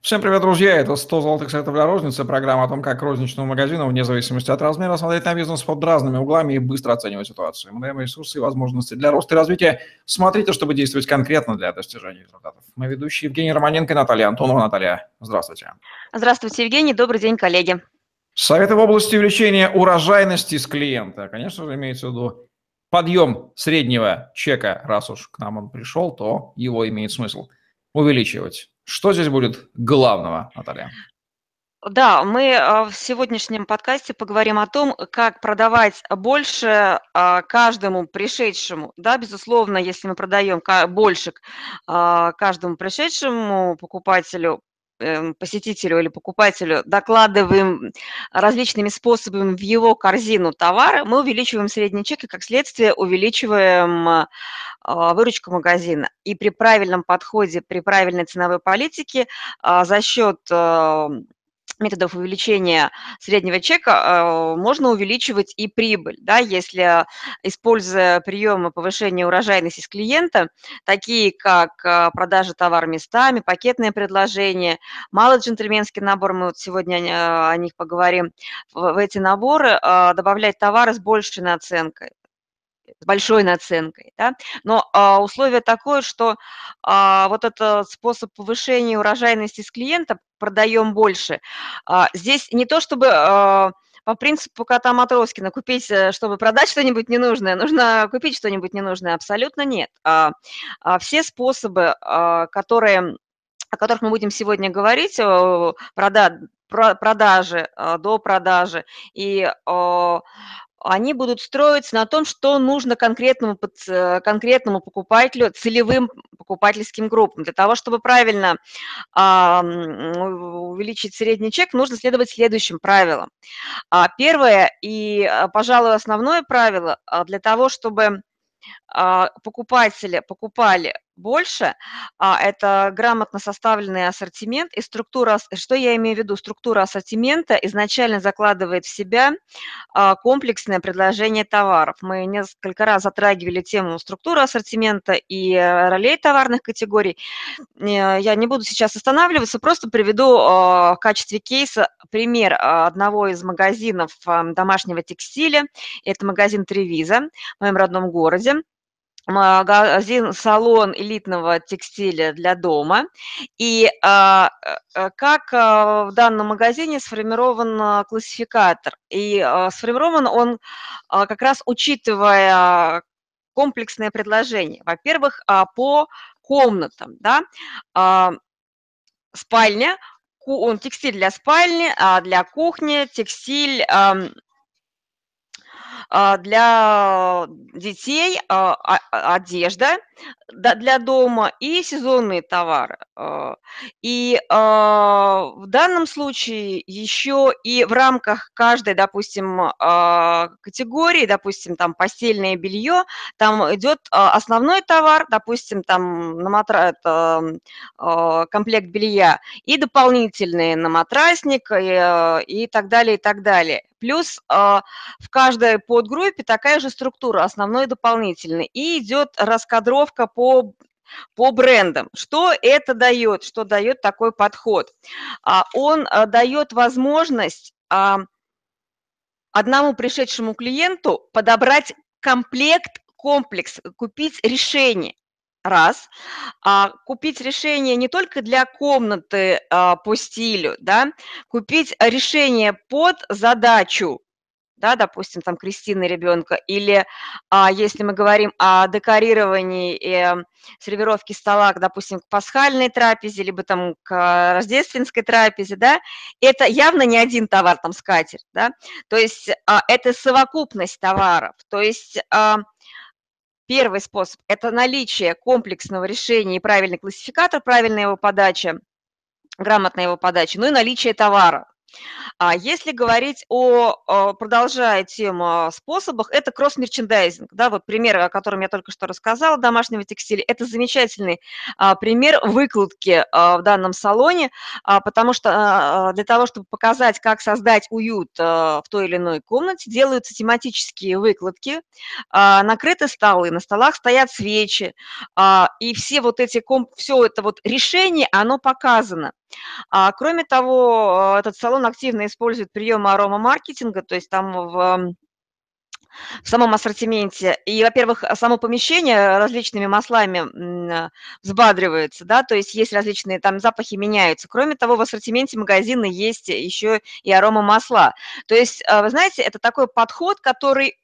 Всем привет, друзья! Это 100 золотых советов для розницы, программа о том, как розничному магазину, вне зависимости от размера, смотреть на бизнес под разными углами и быстро оценивать ситуацию. Мы даем ресурсы и возможности для роста и развития. Смотрите, чтобы действовать конкретно для достижения результатов. Мы ведущие Евгений Романенко и Наталья Антонова. Наталья, здравствуйте. Здравствуйте, Евгений. Добрый день, коллеги. Советы в области увеличения урожайности с клиента. Конечно же, имеется в виду подъем среднего чека. Раз уж к нам он пришел, то его имеет смысл увеличивать. Что здесь будет главного, Наталья? Да, мы а, в сегодняшнем подкасте поговорим о том, как продавать больше а, каждому пришедшему. Да, безусловно, если мы продаем больше а, каждому пришедшему покупателю, посетителю или покупателю докладываем различными способами в его корзину товары, мы увеличиваем средний чек и, как следствие, увеличиваем а, выручку магазина. И при правильном подходе, при правильной ценовой политике а, за счет а, методов увеличения среднего чека можно увеличивать и прибыль. Да, если, используя приемы повышения урожайности с клиента, такие как продажа товара местами, пакетное предложение, малый джентльменский набор, мы вот сегодня о них поговорим, в эти наборы добавлять товары с большей наценкой с большой наценкой. Да? Но а, условие такое, что а, вот этот способ повышения урожайности с клиента, продаем больше, а, здесь не то чтобы... А, по принципу кота Матроскина, купить, э, чтобы продать что-нибудь ненужное, нужно купить что-нибудь ненужное, абсолютно нет. А, а все способы, а, которые о которых мы будем сегодня говорить, прода, продажи, а, до продажи и они будут строиться на том, что нужно конкретному, э, конкретному покупателю, целевым покупательским группам. Для того, чтобы правильно а, увеличить средний чек, нужно следовать следующим правилам. А, первое и, а, пожалуй, основное правило для того, чтобы покупатели покупали больше, а, это грамотно составленный ассортимент и структура, что я имею в виду, структура ассортимента изначально закладывает в себя а, комплексное предложение товаров. Мы несколько раз затрагивали тему структуры ассортимента и э, ролей товарных категорий. Я не буду сейчас останавливаться, просто приведу а, в качестве кейса пример одного из магазинов домашнего текстиля. Это магазин Тревиза в моем родном городе магазин, салон элитного текстиля для дома. И а, э, как а, в данном магазине сформирован классификатор? И а, сформирован он как раз учитывая комплексное предложение. Во-первых, по комнатам, да, спальня, текстиль для спальни, для кухни, текстиль для детей а, а, одежда для дома и сезонные товары. И в данном случае еще и в рамках каждой, допустим, категории, допустим, там постельное белье, там идет основной товар, допустим, там на матра... это комплект белья, и дополнительные на матрасник, и, и так далее, и так далее. Плюс в каждой подгруппе такая же структура, основной и дополнительный. И идет раскадровка по по брендам. Что это дает? Что дает такой подход? А, он а, дает возможность а, одному пришедшему клиенту подобрать комплект, комплекс, купить решение. Раз. А, купить решение не только для комнаты а, по стилю, да, купить решение под задачу да, допустим, там крестины ребенка, или а, если мы говорим о декорировании и э, сервировке стола, допустим, к пасхальной трапезе, либо там к рождественской трапезе, да, это явно не один товар, там скатерть, да, то есть а, это совокупность товаров, то есть а, первый способ – это наличие комплексного решения и правильный классификатор, правильная его подача, грамотная его подача, ну и наличие товара, а если говорить о, продолжая тему способах, это кросс-мерчендайзинг. Да, вот пример, о котором я только что рассказала, домашнего текстиля, это замечательный а, пример выкладки а, в данном салоне, а, потому что для того, чтобы показать, как создать уют в той или иной комнате, делаются тематические выкладки, накрыты столы, на столах стоят свечи, и все вот эти, все это вот решение, оно показано. А, кроме того, этот салон активно использует приемы аромамаркетинга, то есть там в в самом ассортименте. И, во-первых, само помещение различными маслами взбадривается, да, то есть есть различные там запахи меняются. Кроме того, в ассортименте магазина есть еще и аромамасла. То есть, а, вы знаете, это такой подход, который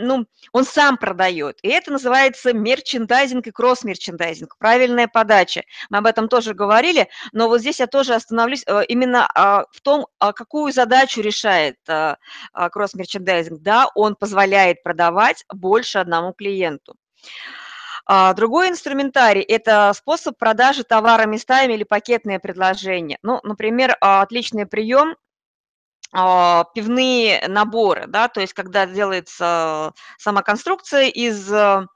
ну, он сам продает. И это называется мерчендайзинг и кросс-мерчендайзинг, правильная подача. Мы об этом тоже говорили, но вот здесь я тоже остановлюсь э, именно а, в том, а, какую задачу решает а, кросс-мерчендайзинг. Да, он позволяет продавать больше одному клиенту. Другой инструментарий – это способ продажи товара местами или пакетные предложения. Ну, например, отличный прием пивные наборы, да, то есть когда делается сама конструкция из э,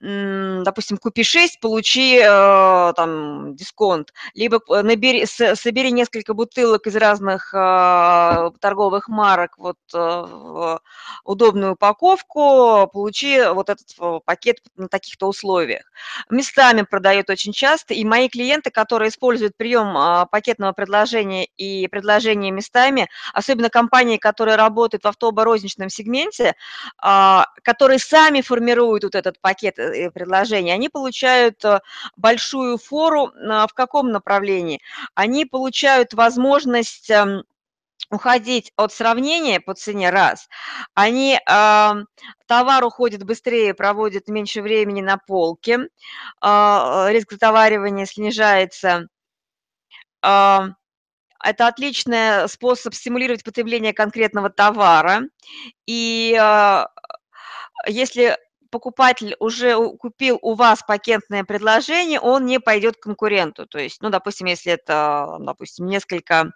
допустим, купи 6, получи э, там дисконт, либо набери, собери несколько бутылок из разных э, торговых марок вот э, в удобную упаковку, получи вот этот пакет на таких-то условиях. Местами продает очень часто, и мои клиенты, которые используют прием пакетного предложения и предложения местами, особенно компании, которые работают в автоборозничном сегменте, а, которые сами формируют вот этот пакет Предложений, они получают э, большую фору а, в каком направлении? Они получают возможность эм, уходить от сравнения по цене раз, они, э, товар уходит быстрее, проводит меньше времени на полке, э, риск затоваривания снижается. Это отличный способ стимулировать потребление конкретного товара. И если покупатель уже купил у вас пакетное предложение, он не пойдет к конкуренту. То есть, ну, допустим, если это, допустим, несколько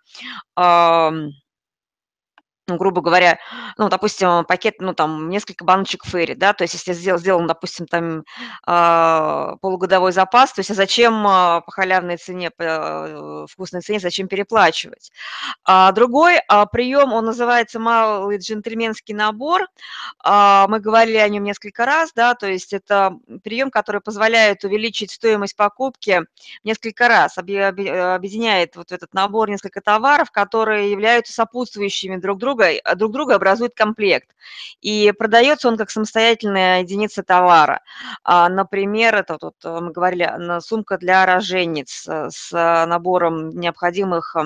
ну, грубо говоря, ну, допустим, пакет, ну, там, несколько баночек ферри, да, то есть если сделал, сделан, допустим, там э, полугодовой запас, то есть а зачем э, по халявной цене, по э, вкусной цене, зачем переплачивать? А другой а, прием, он называется малый джентльменский набор, а, мы говорили о нем несколько раз, да, то есть это прием, который позволяет увеличить стоимость покупки несколько раз, объединяет вот этот набор несколько товаров, которые являются сопутствующими друг другу, друга, а, друг друга образуют комплект. И продается он как самостоятельная единица товара. А, например, это вот э, мы говорили, сумка для рожениц э, с набором необходимых а,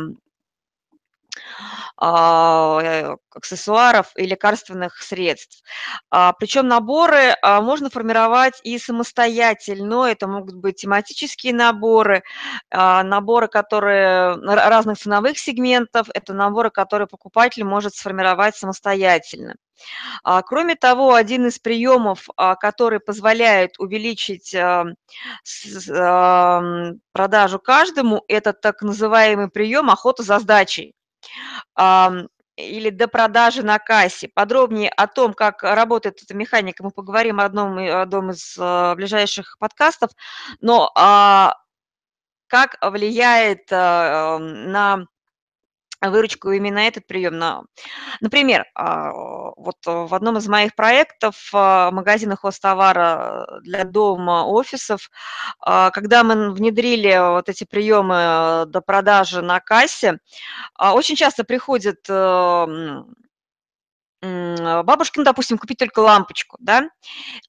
аксессуаров и лекарственных средств. А, Причем наборы а, можно формировать и самостоятельно. Это могут быть тематические наборы, наборы, которые разных ценовых сегментов, это наборы, которые покупатель может сформировать самостоятельно. Кроме того, один из приемов, который позволяет увеличить продажу каждому, это так называемый прием охота за сдачей или до продажи на кассе. Подробнее о том, как работает эта механика, мы поговорим в одном, одном из э, ближайших подкастов. Но а, как влияет а, на выручку именно этот прием. На... Например, а, вот в одном из моих проектов а, магазина хостовара для дома, офисов, а, когда мы внедрили вот эти приемы до продажи на кассе, очень часто приходят бабушкин, допустим, купить только лампочку, да,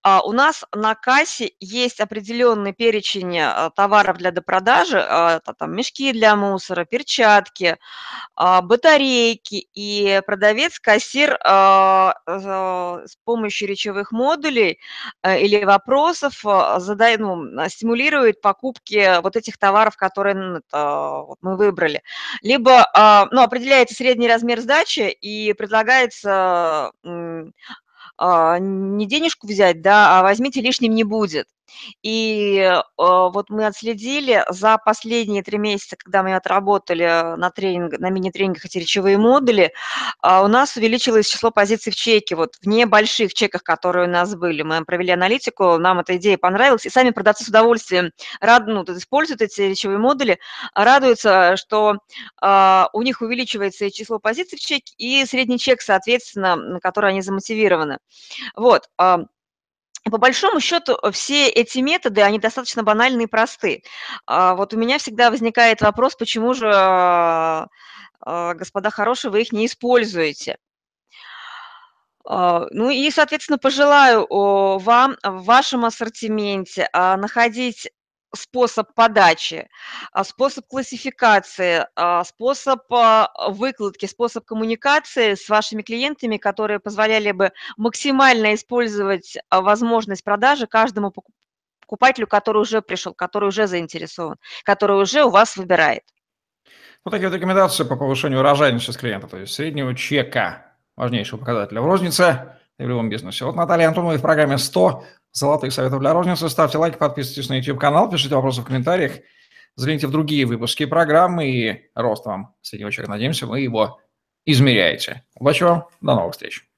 а у нас на кассе есть определенный перечень а, товаров для допродажи, а, это там мешки для мусора, перчатки, а, батарейки, и продавец, кассир с помощью речевых модулей или вопросов задай, ну, стимулирует покупки вот этих товаров, которые мы выбрали. Либо ну, определяется средний размер сдачи и предлагается а, не денежку взять, да, а возьмите, лишним не будет. И э, вот мы отследили за последние три месяца, когда мы отработали на, тренинг, на мини-тренингах эти речевые модули, а, у нас увеличилось число позиций в чеке, вот в небольших чеках, которые у нас были. Мы провели аналитику, нам эта идея понравилась, и сами продавцы с удовольствием рад, ну, используют эти речевые модули, радуются, что а, у них увеличивается и число позиций в чеке, и средний чек, соответственно, на который они замотивированы. Вот. По большому счету, все эти методы, они достаточно банальны и просты. А, вот у меня всегда возникает вопрос, почему же, а, а, господа хорошие, вы их не используете? Ну и, соответственно, пожелаю вам в вашем ассортименте находить способ подачи, а, способ классификации, а, способ а, выкладки, способ коммуникации с вашими клиентами, которые позволяли бы максимально использовать возможность продажи каждому покупателю, который уже пришел, который уже заинтересован, который уже у вас выбирает. Вот такие вот рекомендации по повышению урожайности с клиента, то есть среднего чека, важнейшего показателя в рознице и в любом бизнесе. Вот Наталья Антонова в программе 100 золотых советов для розницы. Ставьте лайк, подписывайтесь на YouTube-канал, пишите вопросы в комментариях, загляните в другие выпуски программы и рост вам среднего чека. Надеемся, вы его измеряете. Удачи вам, до новых встреч.